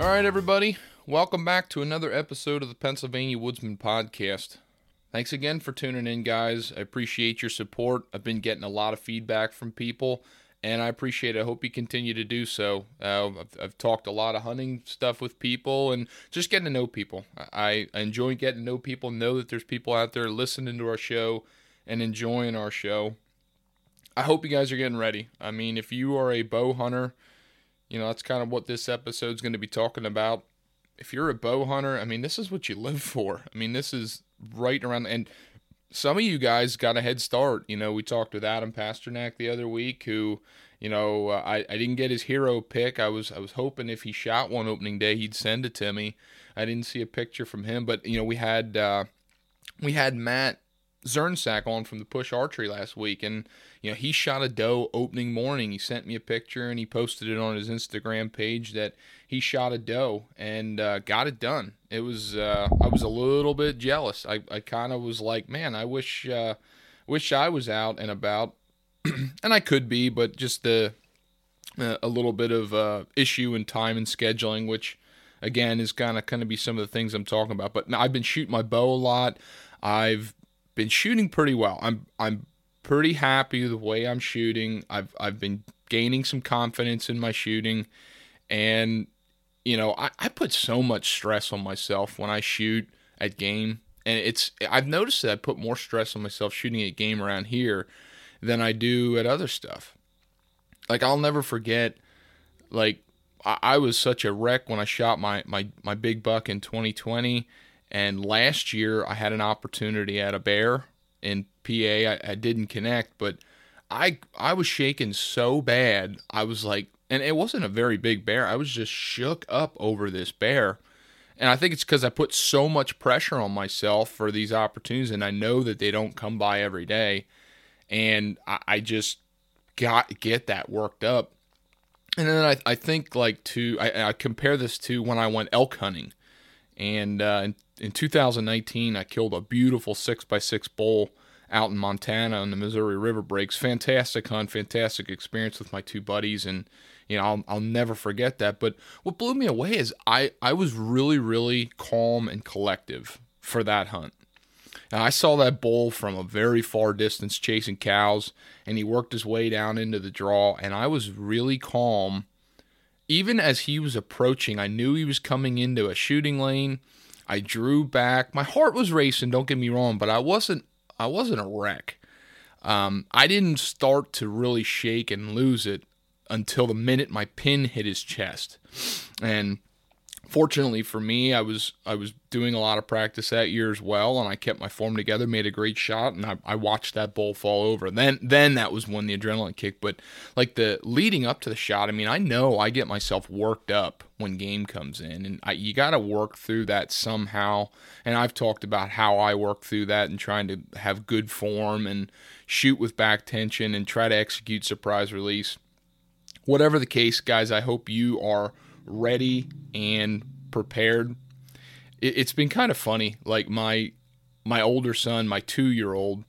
All right, everybody. Welcome back to another episode of the Pennsylvania Woodsman Podcast. Thanks again for tuning in, guys. I appreciate your support. I've been getting a lot of feedback from people, and I appreciate it. I hope you continue to do so. Uh, I've, I've, talked a lot of hunting stuff with people and just getting to know people. I, I enjoy getting to know people, know that there's people out there listening to our show and enjoying our show. I hope you guys are getting ready. I mean, if you are a bow hunter, you know, that's kind of what this episode's going to be talking about. If you're a bow hunter, I mean, this is what you live for. I mean, this is right around and some of you guys got a head start. You know, we talked with Adam Pasternak the other week who, you know, uh, I, I didn't get his hero pick. I was I was hoping if he shot one opening day, he'd send it to me. I didn't see a picture from him, but you know, we had uh, we had Matt Zernsack on from the Push Archery last week, and you know he shot a doe opening morning. He sent me a picture and he posted it on his Instagram page that he shot a doe and uh, got it done. It was uh, I was a little bit jealous. I, I kind of was like, man, I wish uh, wish I was out and about, and I could be, but just the uh, a little bit of uh, issue in time and scheduling, which again is kind of going to be some of the things I'm talking about. But I've been shooting my bow a lot. I've been shooting pretty well. I'm I'm pretty happy the way I'm shooting. I've I've been gaining some confidence in my shooting, and you know I, I put so much stress on myself when I shoot at game, and it's I've noticed that I put more stress on myself shooting at game around here than I do at other stuff. Like I'll never forget, like I, I was such a wreck when I shot my my my big buck in 2020 and last year, I had an opportunity at a bear in PA. I, I, didn't connect, but I I was shaking so bad. I was like, and it wasn't a very big bear. I was just shook up over this bear, and I think it's because I put so much pressure on myself for these opportunities, and I know that they don't come by every day, and I, I just got get that worked up. And then I, I think like to I, I compare this to when I went elk hunting, and uh, in in 2019, I killed a beautiful six by six bull out in Montana on the Missouri River breaks. Fantastic hunt, fantastic experience with my two buddies, and you know I'll, I'll never forget that. But what blew me away is I I was really really calm and collective for that hunt. Now, I saw that bull from a very far distance chasing cows, and he worked his way down into the draw, and I was really calm. Even as he was approaching, I knew he was coming into a shooting lane I drew back. My heart was racing, don't get me wrong, but I wasn't I wasn't a wreck. Um, I didn't start to really shake and lose it until the minute my pin hit his chest. And fortunately for me, I was I was doing a lot of practice that year as well, and I kept my form together, made a great shot, and I, I watched that bull fall over. Then then that was when the adrenaline kicked. But like the leading up to the shot, I mean, I know I get myself worked up when game comes in, and I, you got to work through that somehow. And I've talked about how I work through that and trying to have good form and shoot with back tension and try to execute surprise release. Whatever the case, guys, I hope you are ready and prepared. It, has been kind of funny. Like my my older son, my two year old,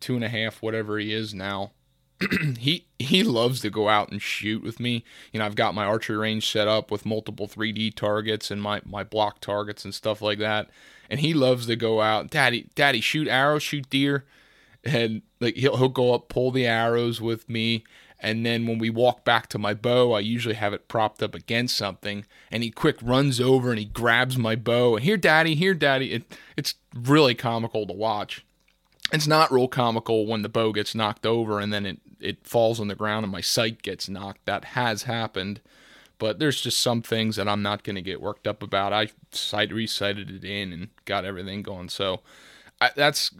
two and a half, whatever he is now, he he loves to go out and shoot with me. You know, I've got my archery range set up with multiple 3D targets and my my block targets and stuff like that. And he loves to go out, daddy, daddy, shoot arrows, shoot deer, and like he'll he'll go up, pull the arrows with me, and then when we walk back to my bow, I usually have it propped up against something. And he quick runs over and he grabs my bow. And here, daddy, here, daddy. It, it's really comical to watch. It's not real comical when the bow gets knocked over and then it, it falls on the ground and my sight gets knocked. That has happened. but there's just some things that I'm not going to get worked up about. I sight recited it in and got everything going. So I, that's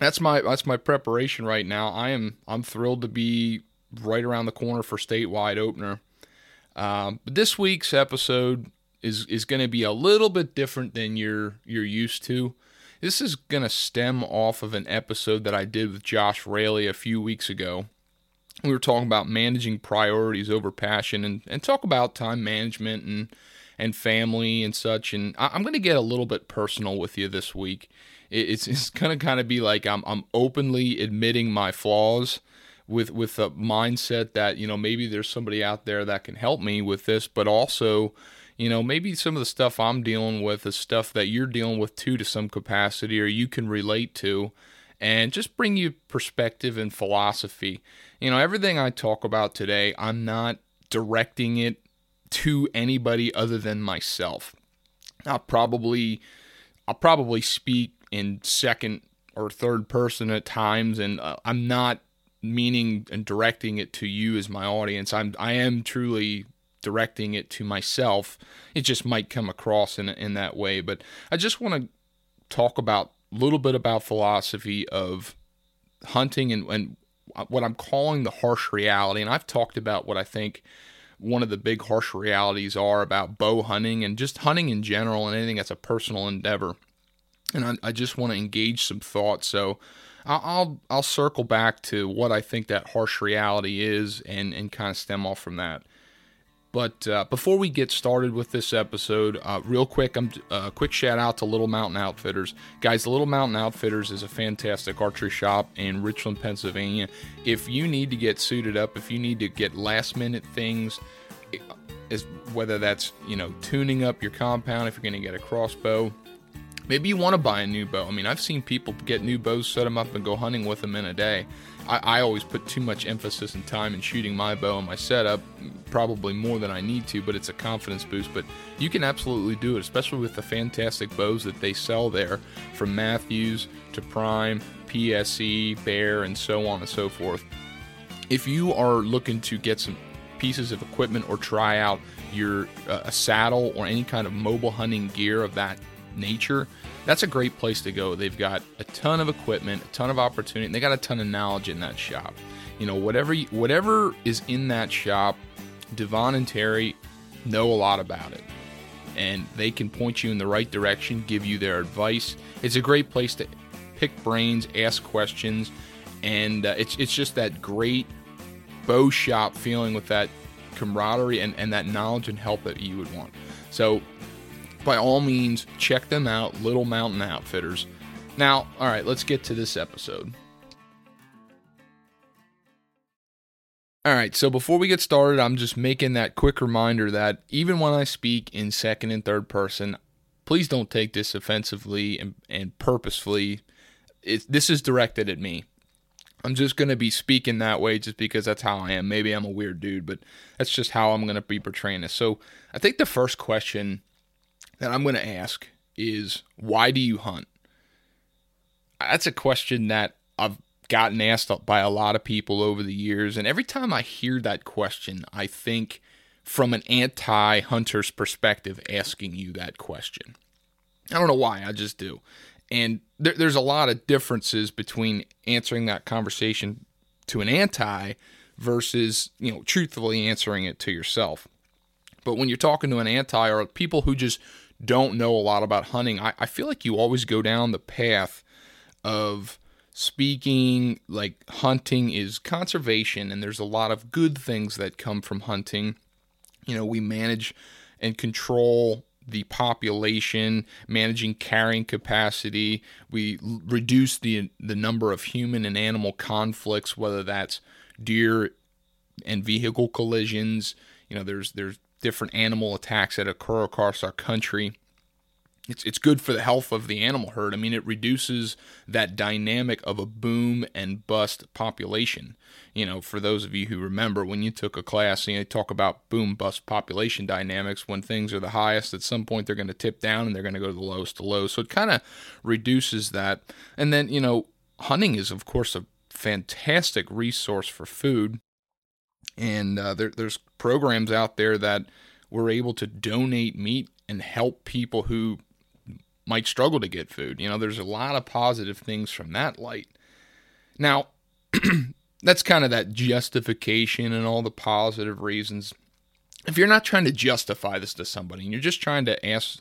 that's my that's my preparation right now. I am I'm thrilled to be right around the corner for statewide opener. Um, but this week's episode is is going to be a little bit different than you're you're used to. This is going to stem off of an episode that I did with Josh Raley a few weeks ago. We were talking about managing priorities over passion and, and talk about time management and and family and such. And I, am going to get a little bit personal with you this week. It, it's it's going to kind of be like I'm I'm openly admitting my flaws with with a mindset that you know maybe there's somebody out there that can help me with this, but also you know maybe some of the stuff I'm dealing with is stuff that you're dealing with too to some capacity or you can relate to and just bring you perspective and philosophy. You know, everything I talk about today, I'm not directing it to anybody other than myself. I'll probably I'll probably speak in second or third person at times and uh, I'm not meaning and directing it to you as my audience. I'm I am truly directing it to myself. It just might come across in in that way, but I just want to talk about a little bit about philosophy of hunting and, and what I'm calling the harsh reality. And I've talked about what I think one of the big harsh realities are about bow hunting and just hunting in general and anything that's a personal endeavor. And I, I just want to engage some thoughts. So I'll I'll circle back to what I think that harsh reality is and and kind of stem off from that. But uh, before we get started with this episode, uh, real quick, I'm a uh, quick shout out to Little Mountain Outfitters, guys. Little Mountain Outfitters is a fantastic archery shop in Richland, Pennsylvania. If you need to get suited up, if you need to get last minute things, is whether that's you know tuning up your compound, if you're going to get a crossbow, Maybe you want to buy a new bow. I mean, I've seen people get new bows, set them up, and go hunting with them in a day. I, I, always put too much emphasis and time in shooting my bow and my setup, probably more than I need to, but it's a confidence boost. But you can absolutely do it, especially with the fantastic bows that they sell there from Mathews to Prime, PSE, Bear, and so on and so forth. If you are looking to get some pieces of equipment or try out your uh, a saddle or any kind of mobile hunting gear of that nature, that's a great place to go. They've got a ton of equipment, a ton of opportunity, and they got a ton of knowledge in that shop. You know, whatever whatever is in that shop, Devon and Terry know a lot about it, and they can point you in the right direction, give you their advice. It's a great place to pick brains, ask questions, and uh, it's it's just that great bow shop feeling with that camaraderie and, and that knowledge and help that you would want. So by all means, check them out, Little Mountain Outfitters. Now, all right, let's get to this episode. All right, so before we get started, I'm just making that quick reminder that even when I speak in second and third person, please don't take this offensively and, and purposefully. It, this is directed at me. I'm just going to be speaking that way just because that's how I am. Maybe I'm a weird dude, but that's just how I'm going to be portraying this. So I think the first question that I'm going to ask is why do you hunt? That's a question that I've gotten asked by a lot of people over the years. And every time I hear that question, I think from an anti hunter's perspective, asking you that question. I don't know why, I just do. And there, there's a lot of differences between answering that conversation to an anti versus, you know, truthfully answering it to yourself. But when you're talking to an anti or people who just don't know a lot about hunting, I, I feel like you always go down the path of speaking like hunting is conservation and there's a lot of good things that come from hunting. You know we manage and control the population managing carrying capacity. We reduce the the number of human and animal conflicts whether that's deer and vehicle collisions. You know there's there's different animal attacks that occur across our country. It's, it's good for the health of the animal herd. I mean, it reduces that dynamic of a boom and bust population. You know, for those of you who remember when you took a class, you know, talk about boom bust population dynamics. When things are the highest, at some point they're going to tip down and they're going to go to the lowest to low. So it kind of reduces that. And then, you know, hunting is, of course, a fantastic resource for food and uh, there, there's programs out there that we're able to donate meat and help people who might struggle to get food. You know, there's a lot of positive things from that light. Now, that's kind of that justification and all the positive reasons. If you're not trying to justify this to somebody and you're just trying to ask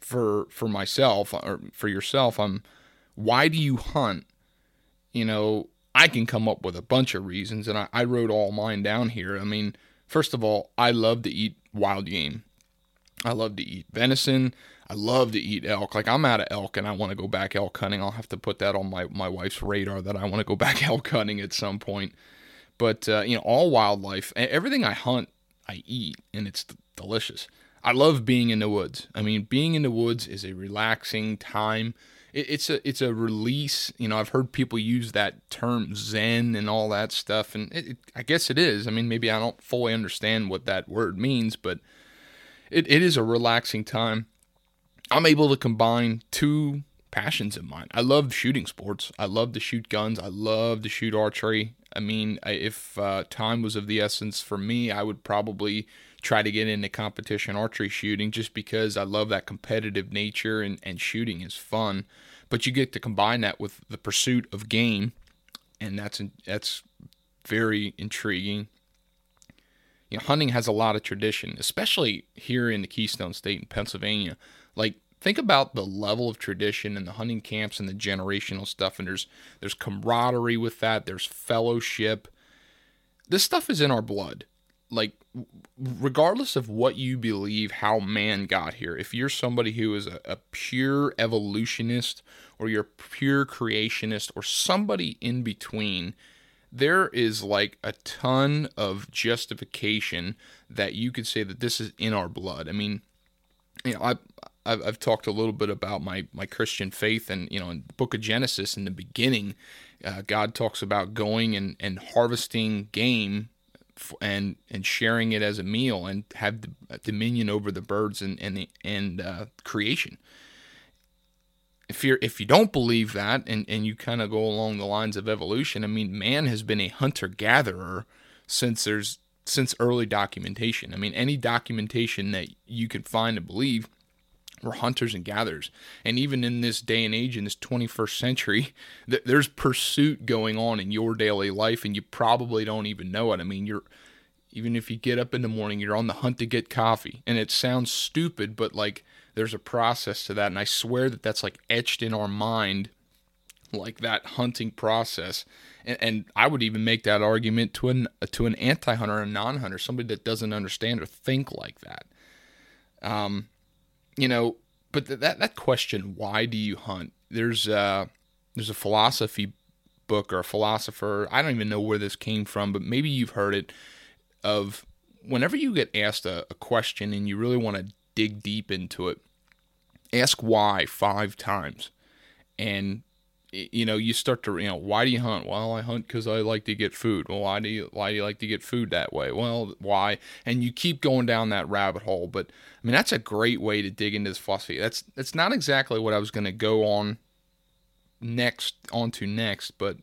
for for myself or for yourself, um, why do you hunt? You know, I can come up with a bunch of reasons, and I, I wrote all mine down here. I mean, first of all, I love to eat wild game. I love to eat venison. I love to eat elk. Like I'm out of elk and I want to go back elk hunting. I'll have to put that on my, my wife's radar that I want to go back elk hunting at some point. But uh, you know, all wildlife, everything I hunt, I eat, and it's delicious. I love being in the woods. I mean, being in the woods is a relaxing time. It, it's a it's a release. You know, I've heard people use that term Zen and all that stuff, and it, it, I guess it is. I mean, maybe I don't fully understand what that word means, but it, it is a relaxing time. I'm able to combine two passions of mine. I love shooting sports. I love to shoot guns. I love to shoot archery. I mean, if uh, time was of the essence for me, I would probably try to get into competition archery shooting just because I love that competitive nature and, and shooting is fun. But you get to combine that with the pursuit of game, and that's that's very intriguing. You know, hunting has a lot of tradition, especially here in the Keystone State in Pennsylvania. Like think about the level of tradition and the hunting camps and the generational stuff and there's there's camaraderie with that, there's fellowship. This stuff is in our blood. Like regardless of what you believe how man got here, if you're somebody who is a, a pure evolutionist or you're pure creationist or somebody in between, there is like a ton of justification that you could say that this is in our blood. I mean, you know, I I've, I've talked a little bit about my my Christian faith, and you know, in the Book of Genesis, in the beginning, uh, God talks about going and and harvesting game, and and sharing it as a meal, and have dominion over the birds and and the, and uh, creation. If you're if you don't believe that, and and you kind of go along the lines of evolution, I mean, man has been a hunter gatherer since there's since early documentation. I mean, any documentation that you can find to believe we're hunters and gatherers. And even in this day and age, in this 21st century, th- there's pursuit going on in your daily life, and you probably don't even know it. I mean, you're even if you get up in the morning, you're on the hunt to get coffee. And it sounds stupid, but like there's a process to that. And I swear that that's like etched in our mind, like that hunting process. And, and I would even make that argument to an to an anti-hunter, a non-hunter, somebody that doesn't understand or think like that. Um, you know, but th- that that question, why do you hunt? There's uh, there's a philosophy book or a philosopher. I don't even know where this came from, but maybe you've heard it. Of whenever you get asked a, a question and you really want to dig deep into it, ask why five times, and you know, you start to, you know, why do you hunt? Well, I hunt because I like to get food. Well, why do you, why do you like to get food that way? Well, why? And you keep going down that rabbit hole. But I mean, that's a great way to dig into this philosophy. That's that's not exactly what I was going to go on next onto next, but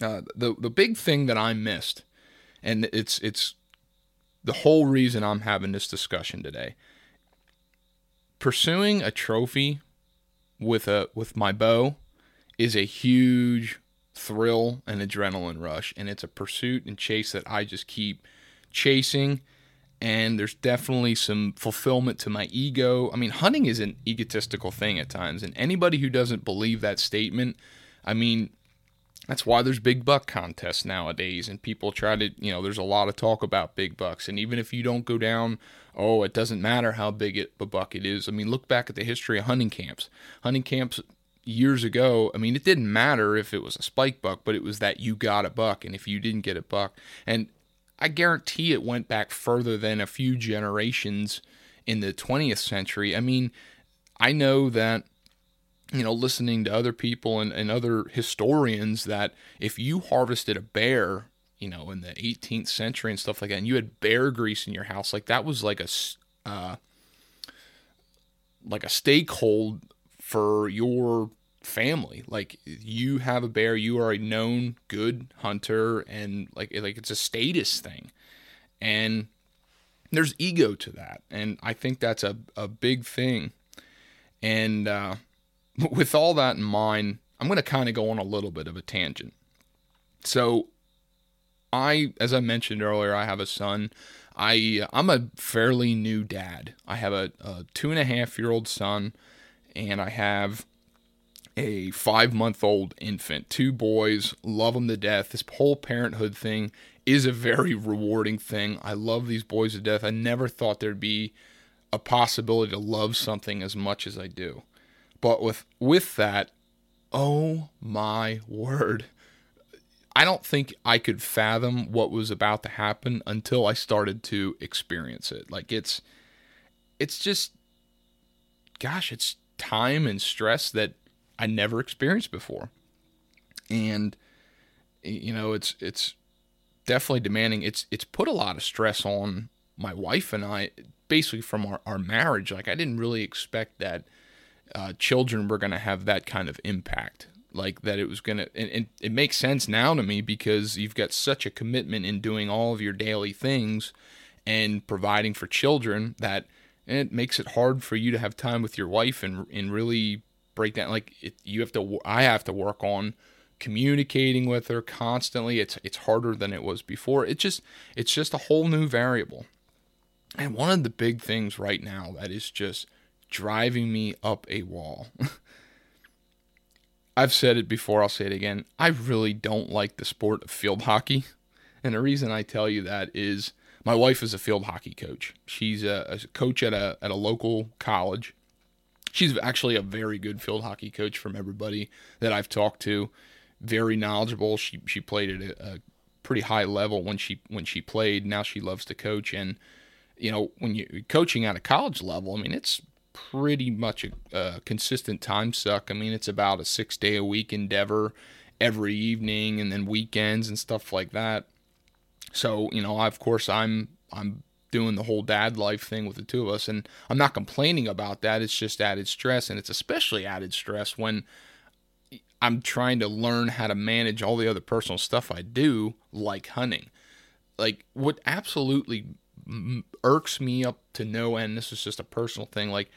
uh, the the big thing that I missed, and it's it's the whole reason I'm having this discussion today. Pursuing a trophy with a with my bow is a huge thrill and adrenaline rush. And it's a pursuit and chase that I just keep chasing. And there's definitely some fulfillment to my ego. I mean, hunting is an egotistical thing at times. And anybody who doesn't believe that statement, I mean, that's why there's big buck contests nowadays. And people try to, you know, there's a lot of talk about big bucks. And even if you don't go down, oh, it doesn't matter how big it, a buck it is. I mean, look back at the history of hunting camps. Hunting camps years ago, I mean, it didn't matter if it was a spike buck, but it was that you got a buck, and if you didn't get a buck, and I guarantee it went back further than a few generations in the 20th century. I mean, I know that, you know, listening to other people and, and other historians, that if you harvested a bear, you know, in the 18th century and stuff like that, and you had bear grease in your house, like that was like a, uh, like a stakehold for your family. Like you have a bear, you are a known good hunter, and like like it's a status thing. And there's ego to that. And I think that's a, a big thing. And uh, with all that in mind, I'm going to kind of go on a little bit of a tangent. So, I, as I mentioned earlier, I have a son. I I'm a fairly new dad. I have a, a two and a half year old son, and I have a five month old infant. Two boys, love them to death. This whole parenthood thing is a very rewarding thing. I love these boys to death. I never thought there'd be a possibility to love something as much as I do. But with with that, oh my word. I don't think I could fathom what was about to happen until I started to experience it. Like it's it's just gosh, it's time and stress that I never experienced before. And you know, it's it's definitely demanding. It's it's put a lot of stress on my wife and I, basically from our, our marriage. Like I didn't really expect that uh, children were going to have that kind of impact. Like that it was going to, and, and it makes sense now to me because you've got such a commitment in doing all of your daily things and providing for children that it makes it hard for you to have time with your wife and and really break down. Like it, you have to, I have to work on communicating with her constantly. It's it's harder than it was before. It just it's just a whole new variable. And one of the big things right now that is just driving me up a wall. I've said it before, I'll say it again. I really don't like the sport of field hockey. And the reason I tell you that is my wife is a field hockey coach. She's a, a coach at a at a local college. She's actually a very good field hockey coach from everybody that I've talked to very knowledgeable. She she played at a, a pretty high level when she when she played. Now she loves to coach, and you know when you're coaching at a college level, I mean it's pretty much a, a consistent time suck. I mean it's about a six day a week endeavor every evening, and then weekends and stuff like that. So you know, of course, I'm I'm doing the whole dad life thing with the two of us, and I'm not complaining about that. It's just added stress, and it's especially added stress when I'm trying to learn how to manage all the other personal stuff I do, like hunting. Like, what absolutely irks me up to no end, this is just a personal thing. Like,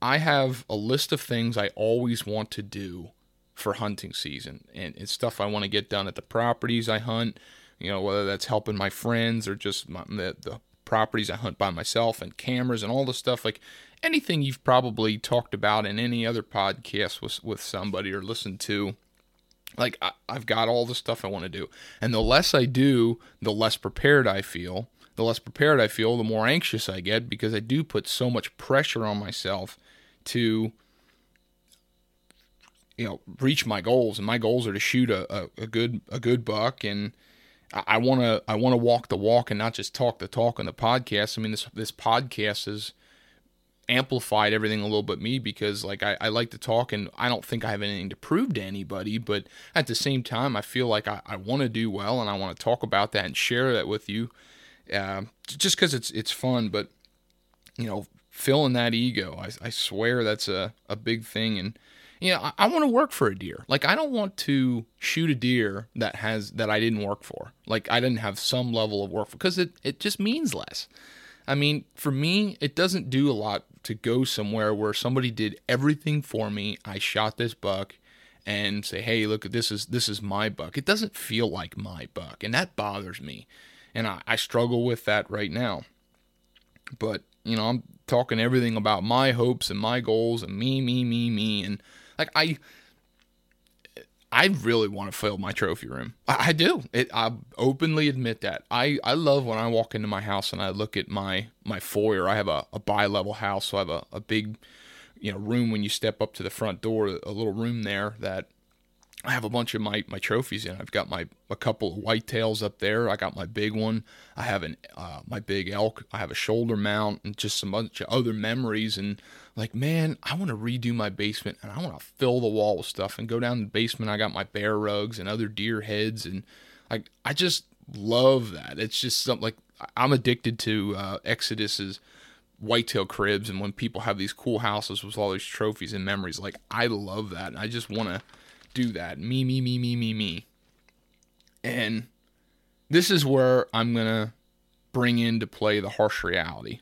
I have a list of things I always want to do for hunting season, and it's stuff I want to get done at the properties I hunt, you know, whether that's helping my friends or just my, the, the properties I hunt by myself and cameras and all the stuff. Like, anything you've probably talked about in any other podcast with, with somebody or listened to. Like, I, I've got all the stuff I want to do. And the less I do, the less prepared I feel. The less prepared I feel, the more anxious I get because I do put so much pressure on myself to you know reach my goals and my goals are to shoot a, a, a good a good buck and I want to I want to walk the walk and not just talk the talk on the podcast. I mean this this podcast has amplified everything a little bit me because like I, I like to talk and I don't think I have anything to prove to anybody, but at the same time I feel like I, I want to do well and I want to talk about that and share that with you, uh, just because it's it's fun. But you know, filling that ego, I, I swear that's a, a big thing. And you know, I, I want to work for a deer. Like I don't want to shoot a deer that has that I didn't work for. Like I didn't have some level of work because it it just means less. I mean, for me, it doesn't do a lot to go somewhere where somebody did everything for me. I shot this buck and say, "Hey, look, this is this is my buck." It doesn't feel like my buck, and that bothers me, and I, I struggle with that right now. But you know, I'm talking everything about my hopes and my goals and me, me, me, me, and like I I really want to fill my trophy room. I, I do. It, I openly admit that. I, I love when I walk into my house and I look at my my foyer. I have a, a bi-level house, so I have a, a big, you know, room when you step up to the front door, a little room there that I have a bunch of my, my trophies in. I've got my a couple of whitetails up there. I got my big one. I have an uh, my big elk. I have a shoulder mount and just a bunch of other memories. And like, man, I want to redo my basement and I want to fill the wall with stuff and go down the basement. I got my bear rugs and other deer heads and like I just love that. It's just something like I'm addicted to uh, Exodus's whitetail cribs and when people have these cool houses with all these trophies and memories. Like I love that. And I just want to do that. Me, me, me, me, me, me. And this is where I'm going to bring into play the harsh reality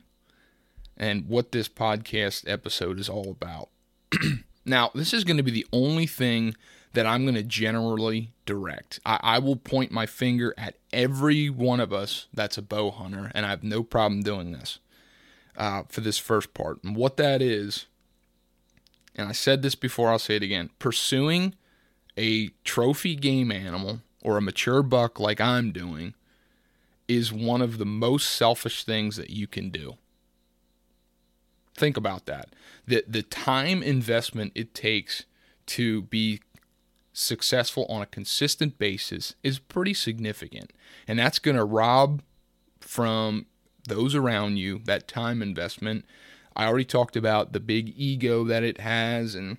and what this podcast episode is all about. now, this is going to be the only thing that I'm going to generally direct. I, I, will point my finger at every one of us that's a bow hunter, and I have no problem doing this uh, for this first part. And what that is, and I said this before, I'll say it again pursuing a trophy game animal or a mature buck like I'm doing is one of the most selfish things that you can do. Think about that. The, the time investment it takes to be successful on a consistent basis is pretty significant. And that's going to rob from those around you that time investment. I already talked about the big ego that it has. And,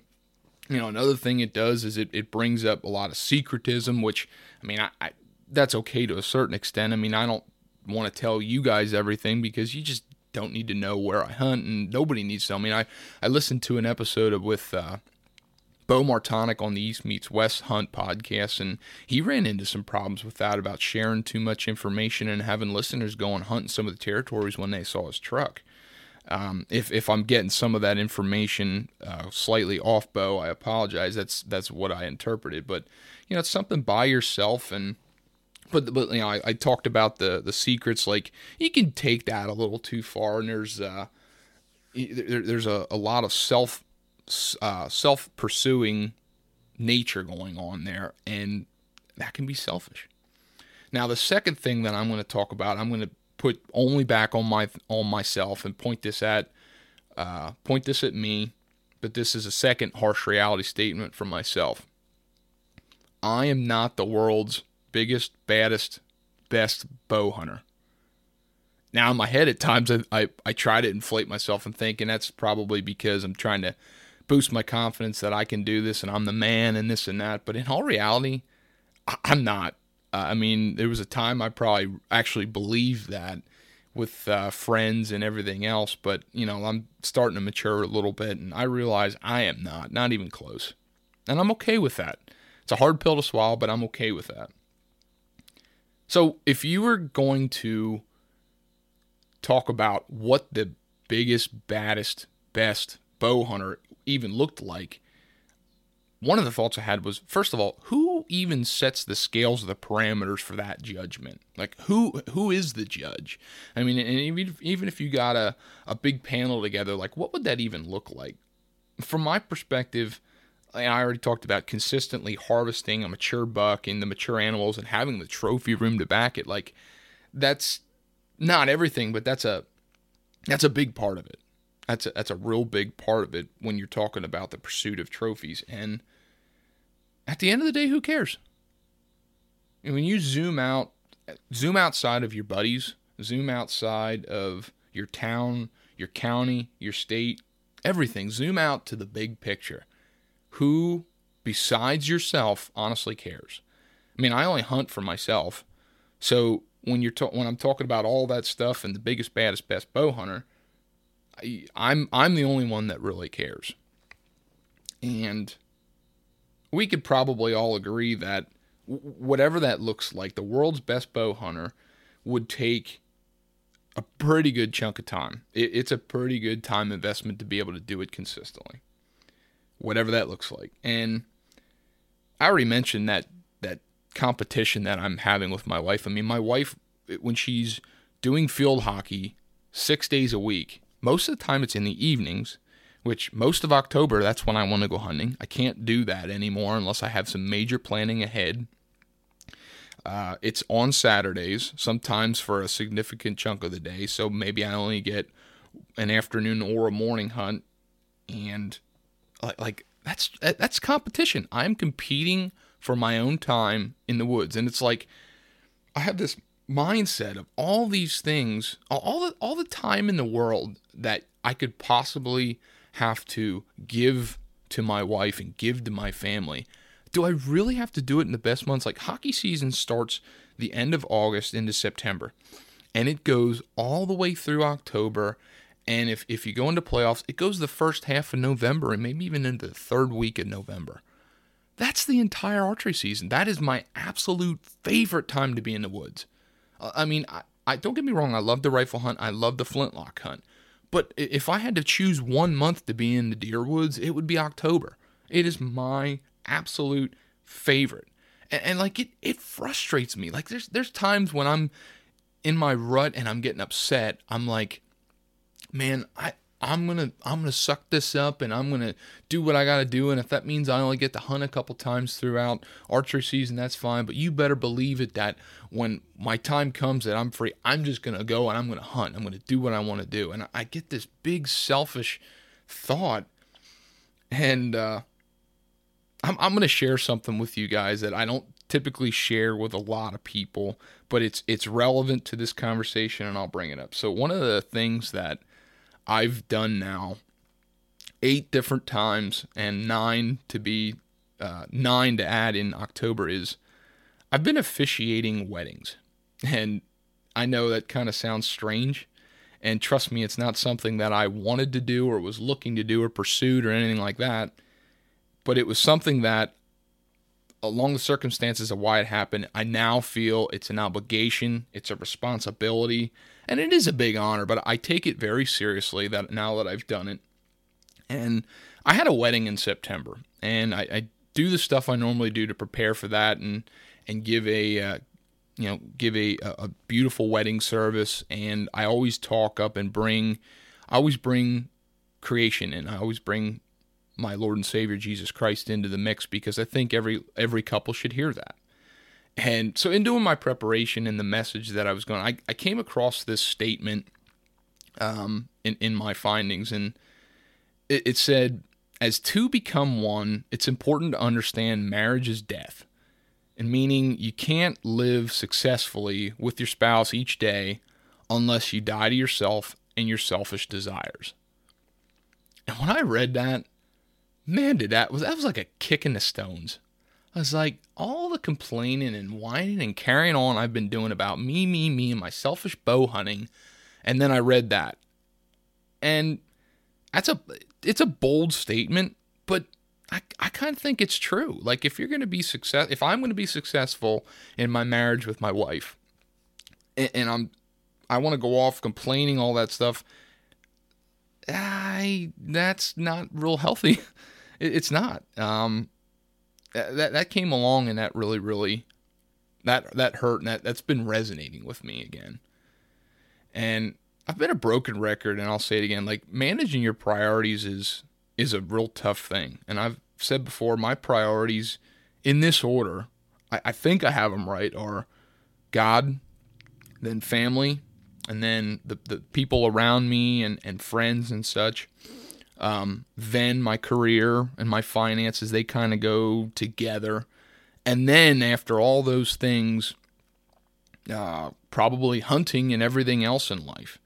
you know, another thing it does is it, it brings up a lot of secretism, which, I mean, I, I that's okay to a certain extent. I mean, I don't want to tell you guys everything because you just don't need to know where I hunt, and nobody needs to. I mean, I I listened to an episode of with uh, Beau Martonik on the East Meets West Hunt podcast, and he ran into some problems with that about sharing too much information and having listeners go and hunt some of the territories when they saw his truck. Um, if if I'm getting some of that information uh, slightly off, Beau, I apologize. That's that's what I interpreted, but you know, it's something by yourself and but but you know I, I, talked about the the secrets like you can take that a little too far and there's uh there, there's a, a lot of self uh, self pursuing nature going on there and that can be selfish. Now the second thing that i'm going to talk about i'm going to put only back on my on myself and point this at uh, point this at me but this is a second harsh reality statement for myself. I am not the world's biggest, baddest, best bow hunter. Now in my head at times I, I, I try to inflate myself and think, and that's probably because I'm trying to boost my confidence that I can do this and I'm the man and this and that. But in all reality, I'm not. Uh, I mean, there was a time I probably actually believed that with uh, friends and everything else, but you know, I'm starting to mature a little bit, and I realize I am not, not even close, and I'm okay with that. It's a hard pill to swallow, but I'm okay with that. So, if you were going to talk about what the biggest, baddest, best bow hunter even looked like, one of the thoughts I had was first of all, who even sets the scales of the parameters for that judgment? Like who who is the judge? I mean, and even even if you got a, a big panel together, like what would that even look like? From my perspective, I already talked about consistently harvesting a mature buck in the mature animals and having the trophy room to back it. Like that's not everything, but that's a that's a big part of it. That's a, that's a real big part of it when you're talking about the pursuit of trophies. And at the end of the day, who cares? And when you zoom out, zoom outside of your buddies, zoom outside of your town, your county, your state, everything. Zoom out to the big picture who besides yourself honestly cares? I mean, I only hunt for myself. So when you're ta- when I'm talking about all that stuff and the biggest, baddest, best bow hunter, I, I'm I'm the only one that really cares. And we could probably all agree that whatever that looks like, the world's best bow hunter would take a pretty good chunk of time. It, it's a pretty good time investment to be able to do it consistently whatever that looks like. And I already mentioned that that competition that I'm having with my wife. I mean, my wife when she's doing field hockey 6 days a week, most of the time it's in the evenings, which most of October that's when I want to go hunting. I can't do that anymore unless I have some major planning ahead. Uh, it's on Saturdays, sometimes for a significant chunk of the day. So maybe I only get an afternoon or a morning hunt. And like, like that's that's competition. I'm competing for my own time in the woods, and it's like I have this mindset of all these things, all the all the time in the world that I could possibly have to give to my wife and give to my family. Do I really have to do it in the best months? Like hockey season starts the end of August into September, and it goes all the way through October and if, if you go into playoffs, it goes the first half of November and maybe even into the third week of November. That's the entire archery season. That is my absolute favorite time to be in the woods. I mean, I, I don't get me wrong, I love the rifle hunt, I love the flintlock hunt. But if I had to choose one month to be in the deer woods, it would be October. It is my absolute favorite. And, and like it it frustrates me. Like there's there's times when I'm in my rut and I'm getting upset. I'm like, man, I I'm gonna I'm gonna suck this up and I'm gonna do what I gotta do. And if that means I only get to hunt a couple times throughout archery season, that's fine. But you better believe it that when my time comes that I'm free, I'm just gonna go and I'm gonna hunt. I'm gonna do what I want to do. And I get this big selfish thought, and uh, I'm I'm gonna share something with you guys that I don't typically share with a lot of people, but it's it's relevant to this conversation, and I'll bring it up. So one of the things that I've done now eight different times and nine to be uh, nine to add in October is I've been officiating weddings. And I know that kind of sounds strange. And trust me, it's not something that I wanted to do or was looking to do or pursued or anything like that. But it was something that, along the circumstances of why it happened, I now feel it's an obligation, it's a responsibility, and it is a big honor, but I take it very seriously that now that I've done it. And I had a wedding in September, and I, I do the stuff I normally do to prepare for that, and and give a uh, you know give a a beautiful wedding service. And I always talk up and bring, I always bring creation, and I always bring my Lord and Savior Jesus Christ into the mix because I think every every couple should hear that. And so, in doing my preparation and the message that I was going, I, I came across this statement um, in, in my findings, and it, it said, As two become one, it's important to understand marriage is death. And meaning you can't live successfully with your spouse each day unless you die to yourself and your selfish desires. And when I read that, man, did that was that was like a kick in the stones. I was like, all the complaining and whining and carrying on I've been doing about me, me, me, and my selfish bow hunting. And then I read that. And that's a it's a bold statement, but I, I kind of think it's true. Like if you're to be success if I'm to be successful in my marriage with my wife and, and I'm I want to go off complaining all that stuff, I that's not real healthy. It, it's not. Um that that came along and that really really that that hurt and that that's been resonating with me again. And I've been a broken record and I'll say it again like managing your priorities is is a real tough thing. And I've said before my priorities in this order, I, I think I have them right are God, then family, and then the, the people around me and, and friends and such. Um, then my career and my finances, they kind of go together. And then after all those things, uh, probably hunting and everything else in life.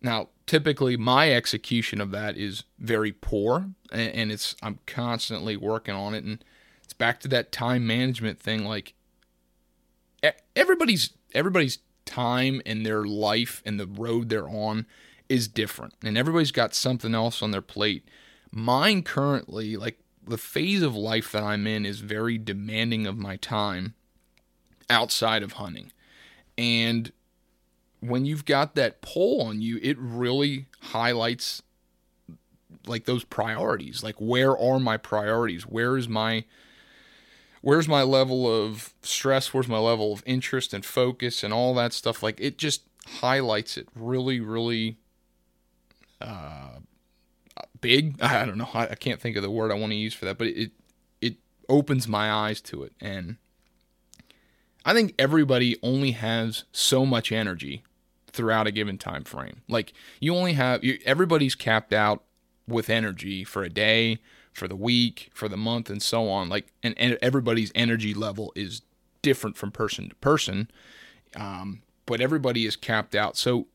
Now, typically my execution of that is very poor, and it's I'm constantly working on it, and it's back to that time management thing. Like everybody's everybody's time and their life and the road they're on is different and everybody's got something else on their plate. Mine currently, like the phase of life that I'm in, is very demanding of my time outside of hunting. And when you've got that pull on you, it really highlights like those priorities. Like where are my priorities? Where is my where's my level of stress? Where's my level of interest and focus and all that stuff? Like it just highlights it really, really uh, big. I don't know. I, I, can't think of the word I want to use for that, but it it opens my eyes to it, and I think everybody only has so much energy throughout a given time frame. Like you only have you, everybody's capped out with energy for a day, for the week, for the month, and so on. Like and, and everybody's energy level is different from person to person. Um, but everybody is capped out. So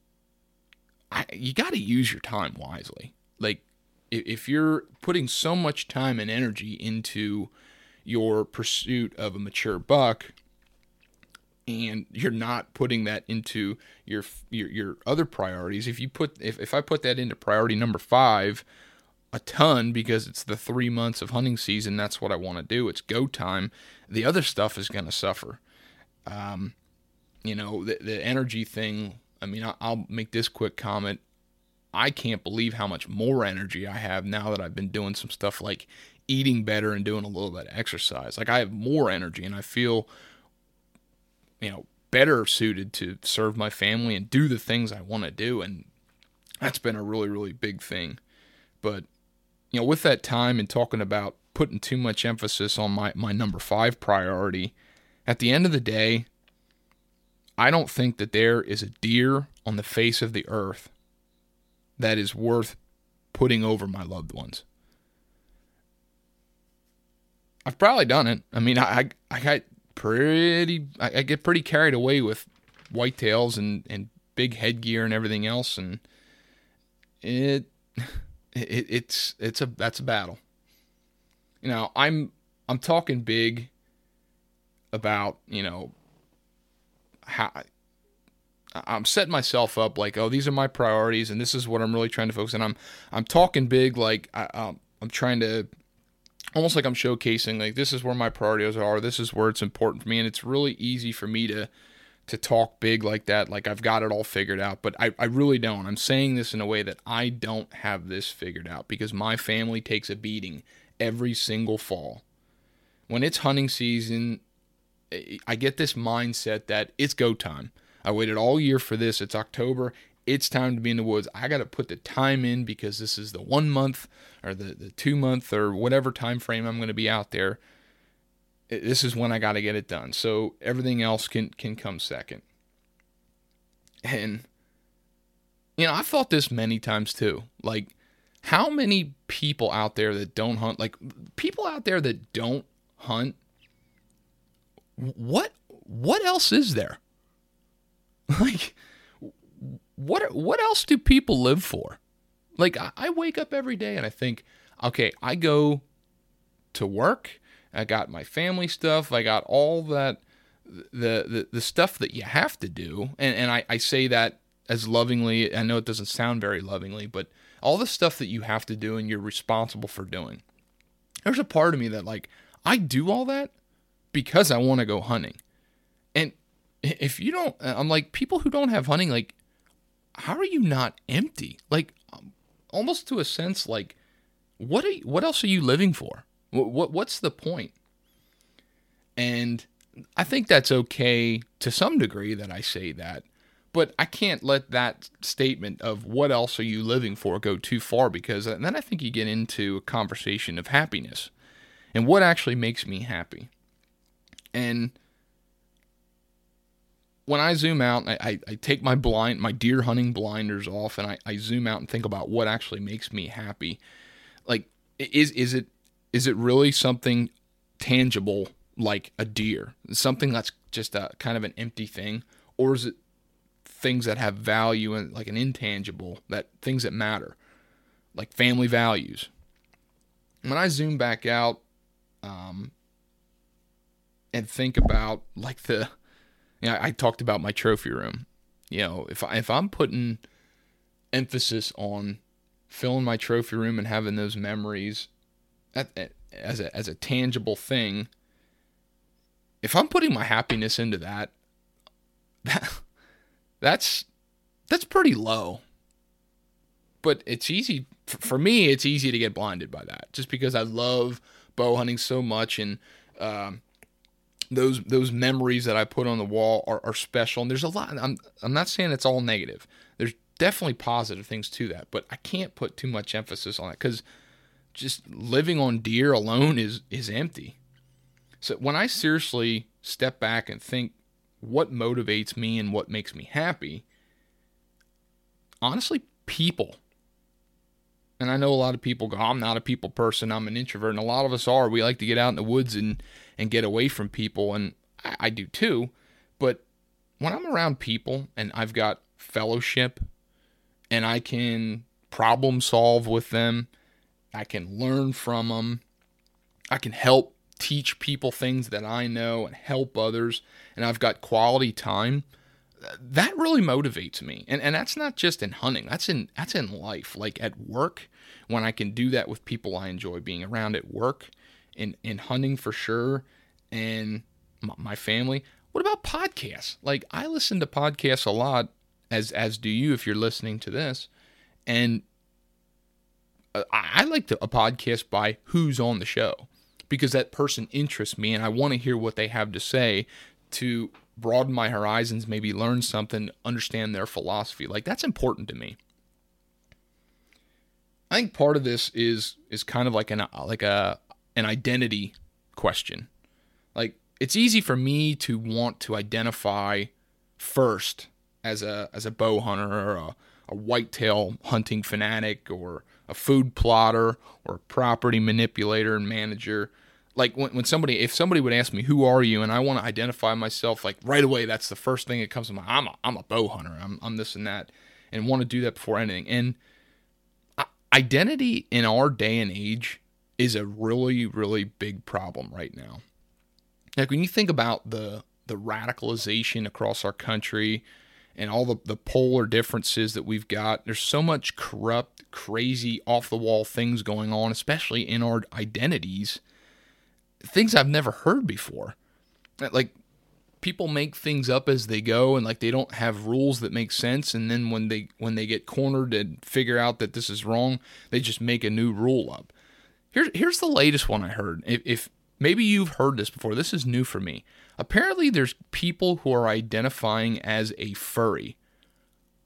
I, you got to use your time wisely. Like if you're putting so much time and energy into your pursuit of a mature buck and you're not putting that into your your, your other priorities if you put if, if i put that into priority number five a ton because it's the three months of hunting season that's what i want to do it's go time the other stuff is going to suffer um, you know, the, the energy thing. I mean, I, I'll make this quick comment. I can't believe how much more energy I have now that I've been doing some stuff like eating better and doing a little bit of exercise. Like I have more energy and I feel, you know, better suited to serve my family and do the things I want to do. And that's been a really, really big thing. But, you know, with that time and talking about putting too much emphasis on my, my number five priority, at the end of the day, I don't think that there is a deer on the face of the earth that is worth putting over my loved ones. I've probably done it. I mean, I I got pretty I, I get pretty carried away with whitetails and and big headgear and everything else, and it, it it's it's a that's a battle. You know, I'm I'm talking big about you know how I'm setting myself up like, oh, these are my priorities, and this is what I'm really trying to focus on. I'm I'm talking big, like I, um, I'm trying to, almost like I'm showcasing, like this is where my priorities are. This is where it's important for me, and it's really easy for me to to talk big like that, like I've got it all figured out. But I, I really don't. I'm saying this in a way that I don't have this figured out because my family takes a beating every single fall. When it's hunting season, I get this mindset that it's go time. I waited all year for this. It's October. It's time to be in the woods. I got to put the time in because this is the one month or the, the two month or whatever time frame I'm going to be out there. This is when I got to get it done. So everything else can can come second. And you know, I've thought this many times too. Like how many people out there that don't hunt like people out there that don't hunt what what else is there? Like what what else do people live for? Like I, I wake up every day and I think, okay, I go to work, I got my family stuff, I got all that the the, the stuff that you have to do. And and I, I say that as lovingly, I know it doesn't sound very lovingly, but all the stuff that you have to do and you're responsible for doing. There's a part of me that like I do all that because I want to go hunting. And if you don't, I'm like, people who don't have hunting, like, how are you not empty? Like, um, almost to a sense, like, what are you, what else are you living for? What, what what's the point? And I think that's okay to some degree that I say that, but I can't let that statement of what else are you living for go too far because uh, then I think you get into a conversation of happiness and what actually makes me happy. And when I zoom out, I, I, I, take my blind, my deer hunting blinders off, and I, I zoom out and think about what actually makes me happy. Like, is is it is it really something tangible like a deer, something that's just a kind of an empty thing, or is it things that have value and like an intangible that things that matter, like family values? When I zoom back out, um, and think about like the you know, I talked about my trophy room. You know, if I, if I'm putting emphasis on filling my trophy room and having those memories as a as a tangible thing, if I'm putting my happiness into that, that that's that's pretty low. But it's easy for me. It's easy to get blinded by that, just because I love bow hunting so much, and um, those those memories that I put on the wall are, are special. And there's a lot. I'm I'm not saying it's all negative. There's definitely positive things to that, but I can't put too much emphasis on it because just living on deer alone is is empty. So when I seriously step back and think what motivates me and what makes me happy, honestly, people. And I know a lot of people go, I'm not a people person, I'm an introvert, and a lot of us are. We like to get out in the woods and and get away from people, and I, I do too. But when I'm around people and I've got fellowship and I can problem solve with them, I can learn from them, I can help teach people things that I know and help others, and I've got quality time. That really motivates me. And and that's not just in hunting. That's in that's in life. Like at work, when I can do that with people I enjoy being around at work in in hunting for sure, and my family. What about podcasts? Like I listen to podcasts a lot, as as do you if you're listening to this, and Uh, I, I like to, a podcast by who's on the show because that person interests me and I want to hear what they have to say to broaden my horizons, maybe learn something, understand their philosophy. Like that's important to me. I think part of this is is kind of like an like a an identity question. Like it's easy for me to want to identify first as a as a bow hunter or a, a whitetail hunting fanatic or a food plotter or a property manipulator and manager. Like when, when somebody, if somebody would ask me, who are you? And I want to identify myself, like right away, that's the first thing that comes to mind. I'm a, I'm a bow hunter. I'm, I'm this and that and want to do that before anything. And identity in our day and age is a really, really big problem right now. Like when you think about the, the radicalization across our country, and all the, the polar differences that we've got. There's so much corrupt, crazy, off the wall things going on, especially in our identities. Things I've never heard before. Uh, like people make things up as they go and like they don't have rules that make sense and then when they when they get cornered and figure out that this is wrong, they just make a new rule up. Here's here's the latest one I heard. If, if maybe you've heard this before, this is new for me. Apparently, there's people who are identifying as a furry.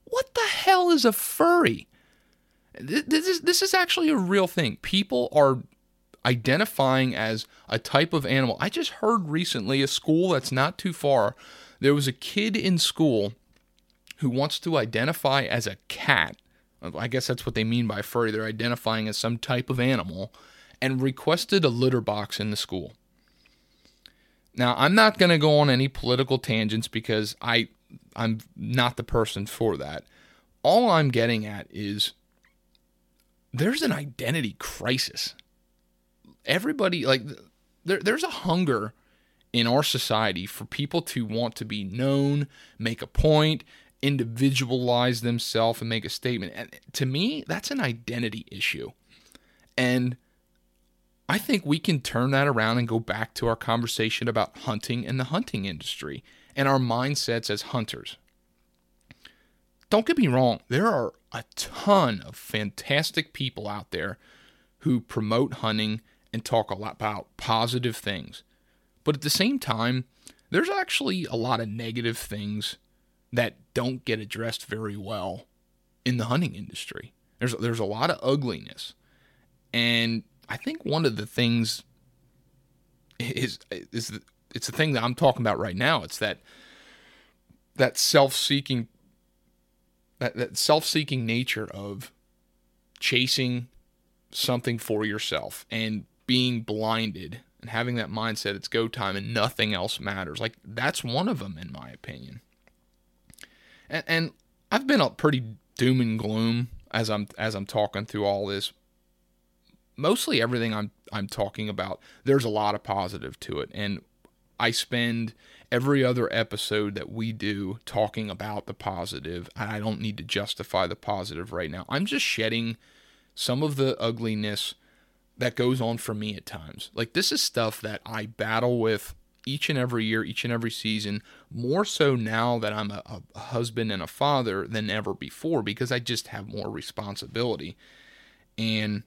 What the hell is a furry? This is, this is actually a real thing. People are identifying as a type of animal. I just heard recently a school that's not too far. There was a kid in school who wants to identify as a cat. I guess that's what they mean by furry. They're identifying as some type of animal and requested a litter box in the school. Now, I'm not going to go on any political tangents because I I'm not the person for that. All I'm getting at is there's an identity crisis. Everybody like there, there's a hunger in our society for people to want to be known, make a point, individualize themselves and make a statement. And to me, that's an identity issue. And I think we can turn that around and go back to our conversation about hunting and the hunting industry and our mindsets as hunters. Don't get me wrong, there are a ton of fantastic people out there who promote hunting and talk a lot about positive things. But at the same time, there's actually a lot of negative things that don't get addressed very well in the hunting industry. There's there's a lot of ugliness. And I think one of the things is is it's the thing that I'm talking about right now. It's that that self-seeking that, that self-seeking nature of chasing something for yourself and being blinded and having that mindset it's go time and nothing else matters. Like that's one of them in my opinion. And, and I've been a pretty doom and gloom as I'm as I'm talking through all this mostly everything I'm I'm talking about, there's a lot of positive to it. And I spend every other episode that we do talking about the positive, and I don't need to justify the positive right now. I'm just shedding some of the ugliness that goes on for me at times. Like this is stuff that I battle with each and every year, each and every season, more so now that I'm a, a husband and a father than ever before because I just have more responsibility. And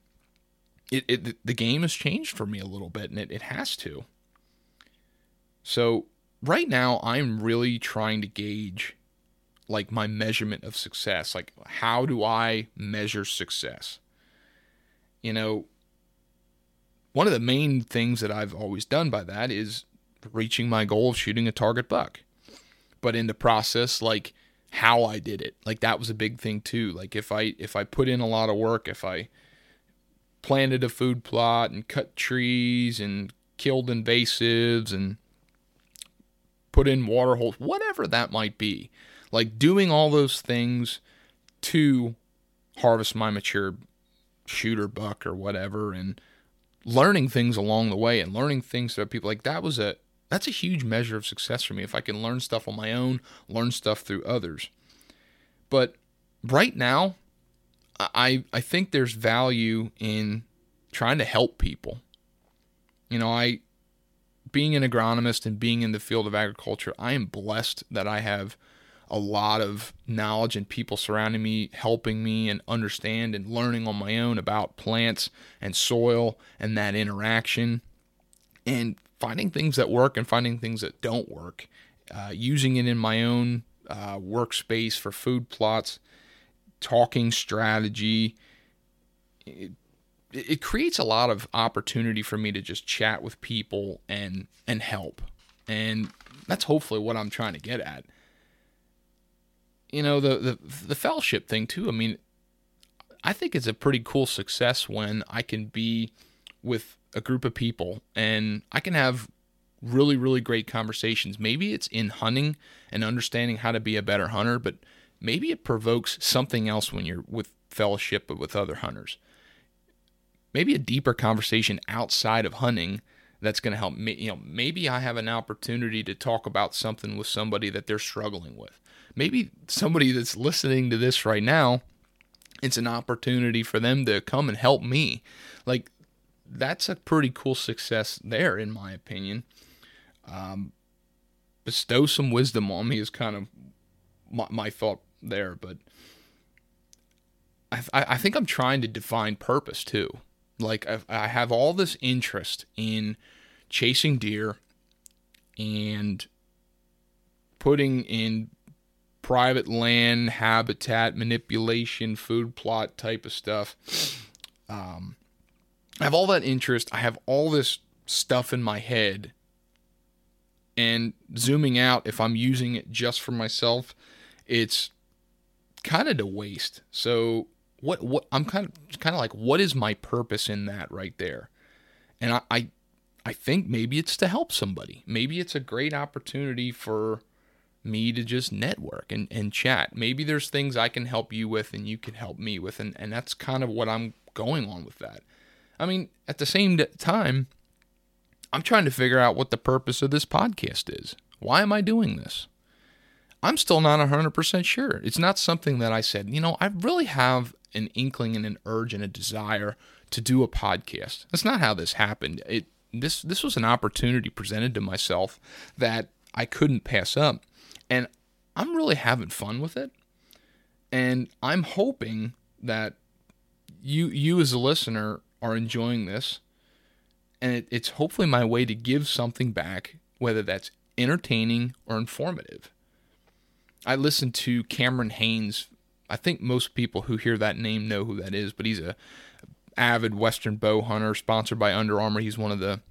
it, it the game has changed for me a little bit, and it, it has to. So right now, I'm really trying to gauge like my measurement of success. Like, how do I measure success? You know, one of the main things that I've always done by that is reaching my goal of shooting a target buck. But in the process, like how I did it, like that was a big thing too. Like if I if I put in a lot of work, if I planted a food plot and cut trees and killed invasives and put in water holes, whatever that might be. Like doing all those things to harvest my mature shooter buck or whatever and learning things along the way and learning things that people like that was a that's a huge measure of success for me if I can learn stuff on my own, learn stuff through others. But right now, I I think there's value in trying to help people. You know, I being an agronomist and being in the field of agriculture, I am blessed that I have a lot of knowledge and people surrounding me, helping me and understand and learning on my own about plants and soil and that interaction and finding things that work and finding things that don't work, uh, using it in my own uh, workspace for food plots, talking strategy. It, creates a lot of opportunity for me to just chat with people and and help. And that's hopefully what I'm trying to get at. You know, the the the fellowship thing too. I mean, I think it's a pretty cool success when I can be with a group of people and I can have really really great conversations. Maybe it's in hunting and understanding how to be a better hunter, but maybe it provokes something else when you're with fellowship but with other hunters maybe a deeper conversation outside of hunting that's going to help me you know maybe i have an opportunity to talk about something with somebody that they're struggling with. Maybe somebody that's listening to this right now it's an opportunity for them to come and help me. Like that's a pretty cool success there in my opinion. Um, bestow some wisdom on me is kind of my, my thought there but I, I think i'm trying to define purpose too like I, have all this interest in chasing deer and putting in private land habitat manipulation food plot type of stuff. Um, i have all that interest. I have all this stuff in my head. And zooming out if i'm using it just for myself it's kind of to waste. So what what I'm kind of kind of like what is my purpose in that right there? And I, I I think maybe it's to help somebody. Maybe it's a great opportunity for me to just network and, and chat. Maybe there's things I can help you with and you can help me with. And, and that's kind of what I'm going on with that. I mean, at the same time, I'm trying to figure out what the purpose of this podcast is. Why am I doing this? I'm still not 100% sure. It's not something that I said, you know, I really have an inkling and an urge and a desire to do a podcast. That's not how this happened. It this this was an opportunity presented to myself that I couldn't pass up. And I'm really having fun with it. And I'm hoping that you you as a listener are enjoying this. And it, it's hopefully my way to give something back, whether that's entertaining or informative. I listened to Cameron Hanes I think most people who hear that name know who that is, but he's a avid Western bow hunter, sponsored by Under Armour. He's one of the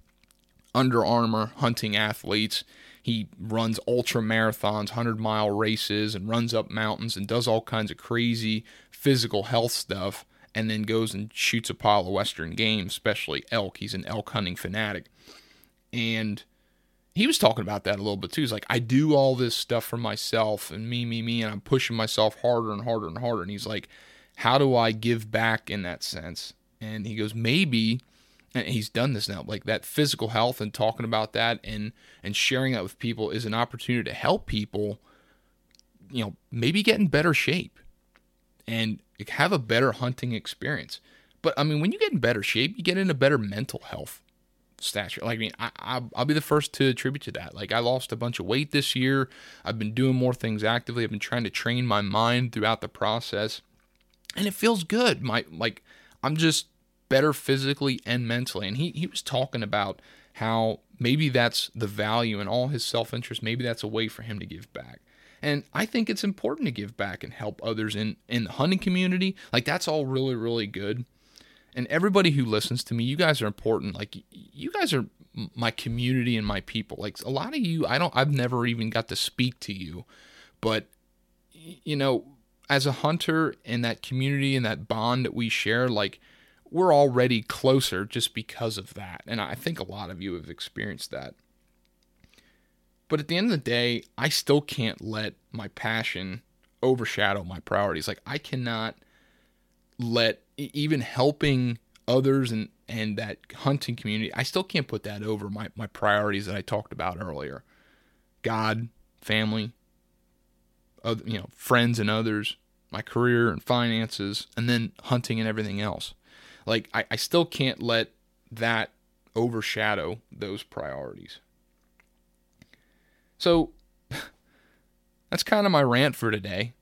Under Armour hunting athletes. He runs ultra marathons, 100 mile races, and runs up mountains and does all kinds of crazy physical health stuff, and then goes and shoots a pile of Western game, especially elk. He's an elk hunting fanatic. And he was talking about that a little bit too. He's like, I do all this stuff for myself and me, me, me, and I'm pushing myself harder and harder and harder. And he's like, How do I give back in that sense? And he goes, Maybe, and he's done this now, like that physical health and talking about that and and sharing that with people is an opportunity to help people, you know, maybe get in better shape and have a better hunting experience. But I mean, when you get in better shape, you get into better mental health stature. Like I mean, I, I will be the first to attribute to that. Like I lost a bunch of weight this year. I've been doing more things actively. I've been trying to train my mind throughout the process, and it feels good. My like I'm just better physically and mentally. And he he was talking about how maybe that's the value in all his self interest. Maybe that's a way for him to give back. And I think it's important to give back and help others in in the hunting community. Like that's all really really good and everybody who listens to me, you guys are important. Like you guys are my community and my people. Like a lot of you, I don't, I've never even got to speak to you, but you know, as a hunter in that community and that bond that we share, like we're already closer just because of that. And I think a lot of you have experienced that. But at the end of the day, I still can't let my passion overshadow my priorities. Like I cannot let even helping others and and that hunting community, I still can't put that over my, my priorities that I talked about earlier. God, family, other, you know, friends and others, my career and finances, and then hunting and everything else. Like I, I still can't let that overshadow those priorities. So that's kind of my rant for today.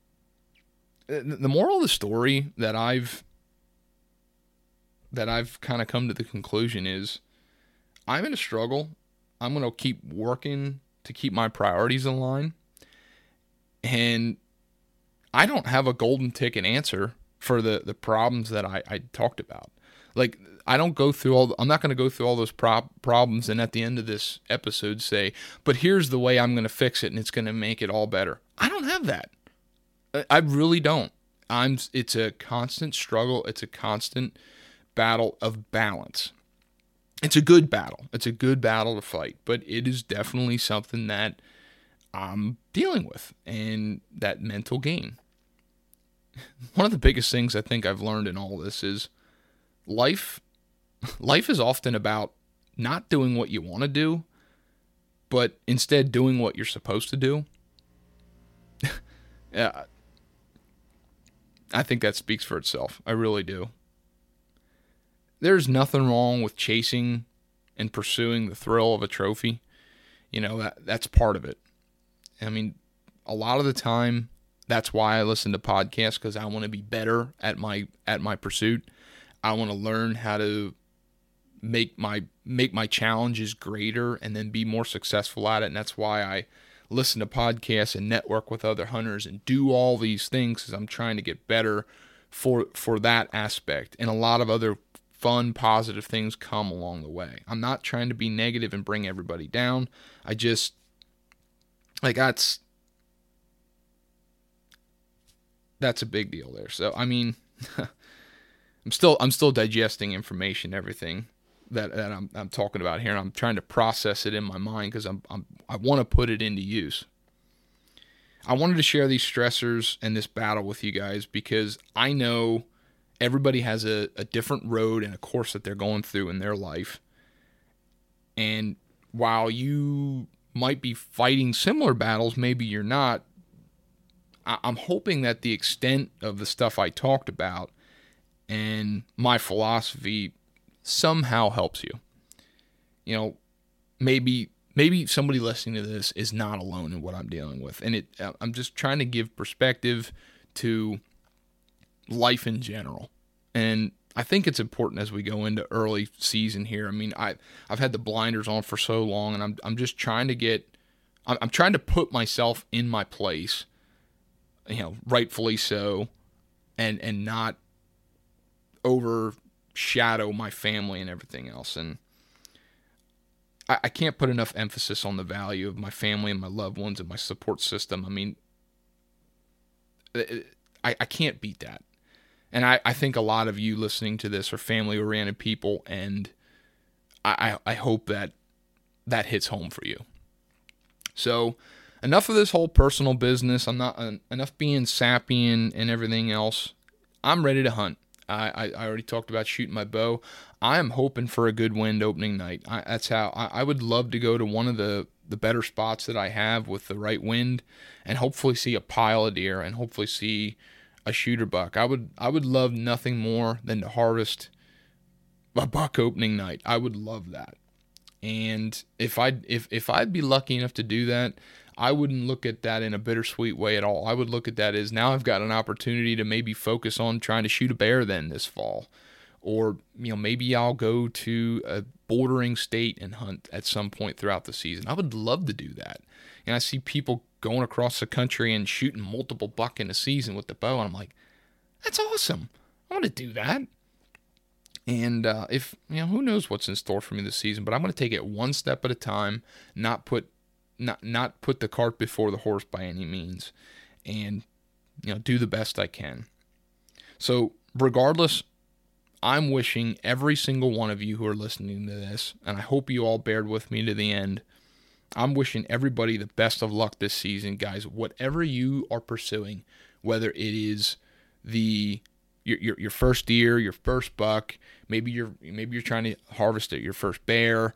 Uh, the moral of the story that I've that I've kind of come to the conclusion is I'm in a struggle. I'm going to keep working to keep my priorities in line. And I don't have a golden ticket answer for the, the problems that I, I talked about. Like, I don't go through all, I'm not going to go through all those pro- problems and at the end of this episode say, but here's the way I'm going to fix it and it's going to make it all better. I don't have that. I really don't. I'm, it's a constant struggle. It's a constant battle of balance. It's a good battle. It's a good battle to fight, but it is definitely something that I'm dealing with and that mental game. One of the biggest things I think I've learned in all this is life life is often about not doing what you want to do, but instead doing what you're supposed to do. yeah, I think that speaks for itself. I really do there's nothing wrong with chasing and pursuing the thrill of a trophy. You know, that that's part of it. I mean, a lot of the time that's why I listen to podcasts cuz I want to be better at my at my pursuit. I want to learn how to make my make my challenges greater and then be more successful at it and that's why I listen to podcasts and network with other hunters and do all these things cuz I'm trying to get better for for that aspect and a lot of other fun, positive things come along the way. I'm not trying to be negative and bring everybody down. I just like that's that's a big deal there. So I mean, I'm still I'm still digesting information, everything that, that I'm I'm talking about here, and I'm trying to process it in my mind because I'm, I'm I want to put it into use. I wanted to share these stressors and this battle with you guys because I know everybody has a, a different road and a course that they're going through in their life. And while you might be fighting similar battles, maybe you're not. I, I'm hoping that the extent of the stuff I talked about and my philosophy somehow helps you. You know, maybe maybe somebody listening to this is not alone in what I'm dealing with, and it. Uh, I'm just trying to give perspective to life in general. And I think it's important as we go into early season here. I mean, I I've had the blinders on for so long, and I'm I'm just trying to get, I'm, I'm trying to put myself in my place, you know, rightfully so, and and not overshadow my family and everything else. And I, I can't put enough emphasis on the value of my family and my loved ones and my support system. I mean, I, I can't beat that. And I, I think a lot of you listening to this are family oriented people, and I, I hope that that hits home for you. So, enough of this whole personal business. I'm not uh, enough being sappy and, and everything else. I'm ready to hunt. I, I, already talked about shooting my bow. I am hoping for a good wind opening night. I, that's how I, I would love to go to one of the, the better spots that I have with the right wind and hopefully see a pile of deer and hopefully see a shooter buck. I would I would love nothing more than to harvest a buck opening night. I would love that. And if I if if I'd be lucky enough to do that, I wouldn't look at that in a bittersweet way at all. I would look at that as now I've got an opportunity to maybe focus on trying to shoot a bear then this fall. Or, you know, maybe I'll go to a bordering state and hunt at some point throughout the season. I would love to do that. And I see people going across the country and shooting multiple buck in a season with the bow. And I'm like, that's awesome. I want to do that. And uh, if, you know, who knows what's in store for me this season, but I'm going to take it one step at a time, not put, not, not put the cart before the horse by any means, and, you know, do the best I can. So, regardless, I'm wishing every single one of you who are listening to this, and I hope you all bared with me to the end, I'm wishing everybody the best of luck this season, guys. Whatever you are pursuing, whether it is the your, your, your first deer, your first buck, maybe you're maybe you're trying to harvest it, your first bear,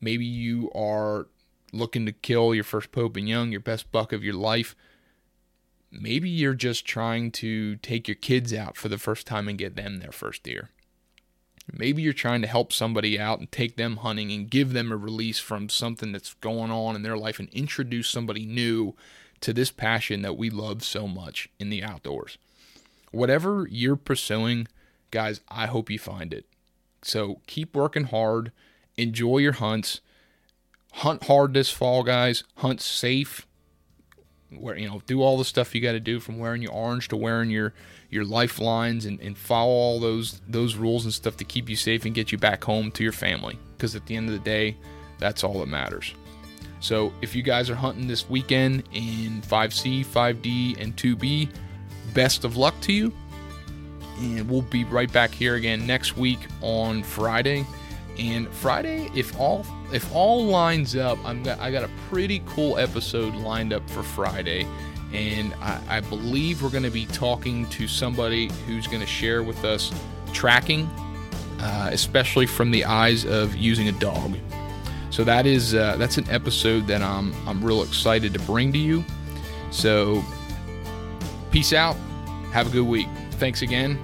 maybe you are looking to kill your first Pope and Young, your best buck of your life. Maybe you're just trying to take your kids out for the first time and get them their first deer. Maybe you're trying to help somebody out and take them hunting and give them a release from something that's going on in their life and introduce somebody new to this passion that we love so much in the outdoors. Whatever you're pursuing, guys, I hope you find it. So keep working hard, enjoy your hunts, hunt hard this fall, guys, hunt safe. Where you know, do all the stuff you got to do from wearing your orange to wearing your your lifelines and, and follow all those those rules and stuff to keep you safe and get you back home to your family. Because at the end of the day, that's all that matters. So if you guys are hunting this weekend in 5C, 5D, and 2B, best of luck to you. And we'll be right back here again next week on Friday. And Friday, if all if all lines up, I'm got, I got a pretty cool episode lined up for Friday, and I, I believe we're going to be talking to somebody who's going to share with us tracking, uh, especially from the eyes of using a dog. So that is uh, that's an episode that I'm I'm real excited to bring to you. So peace out. Have a good week. Thanks again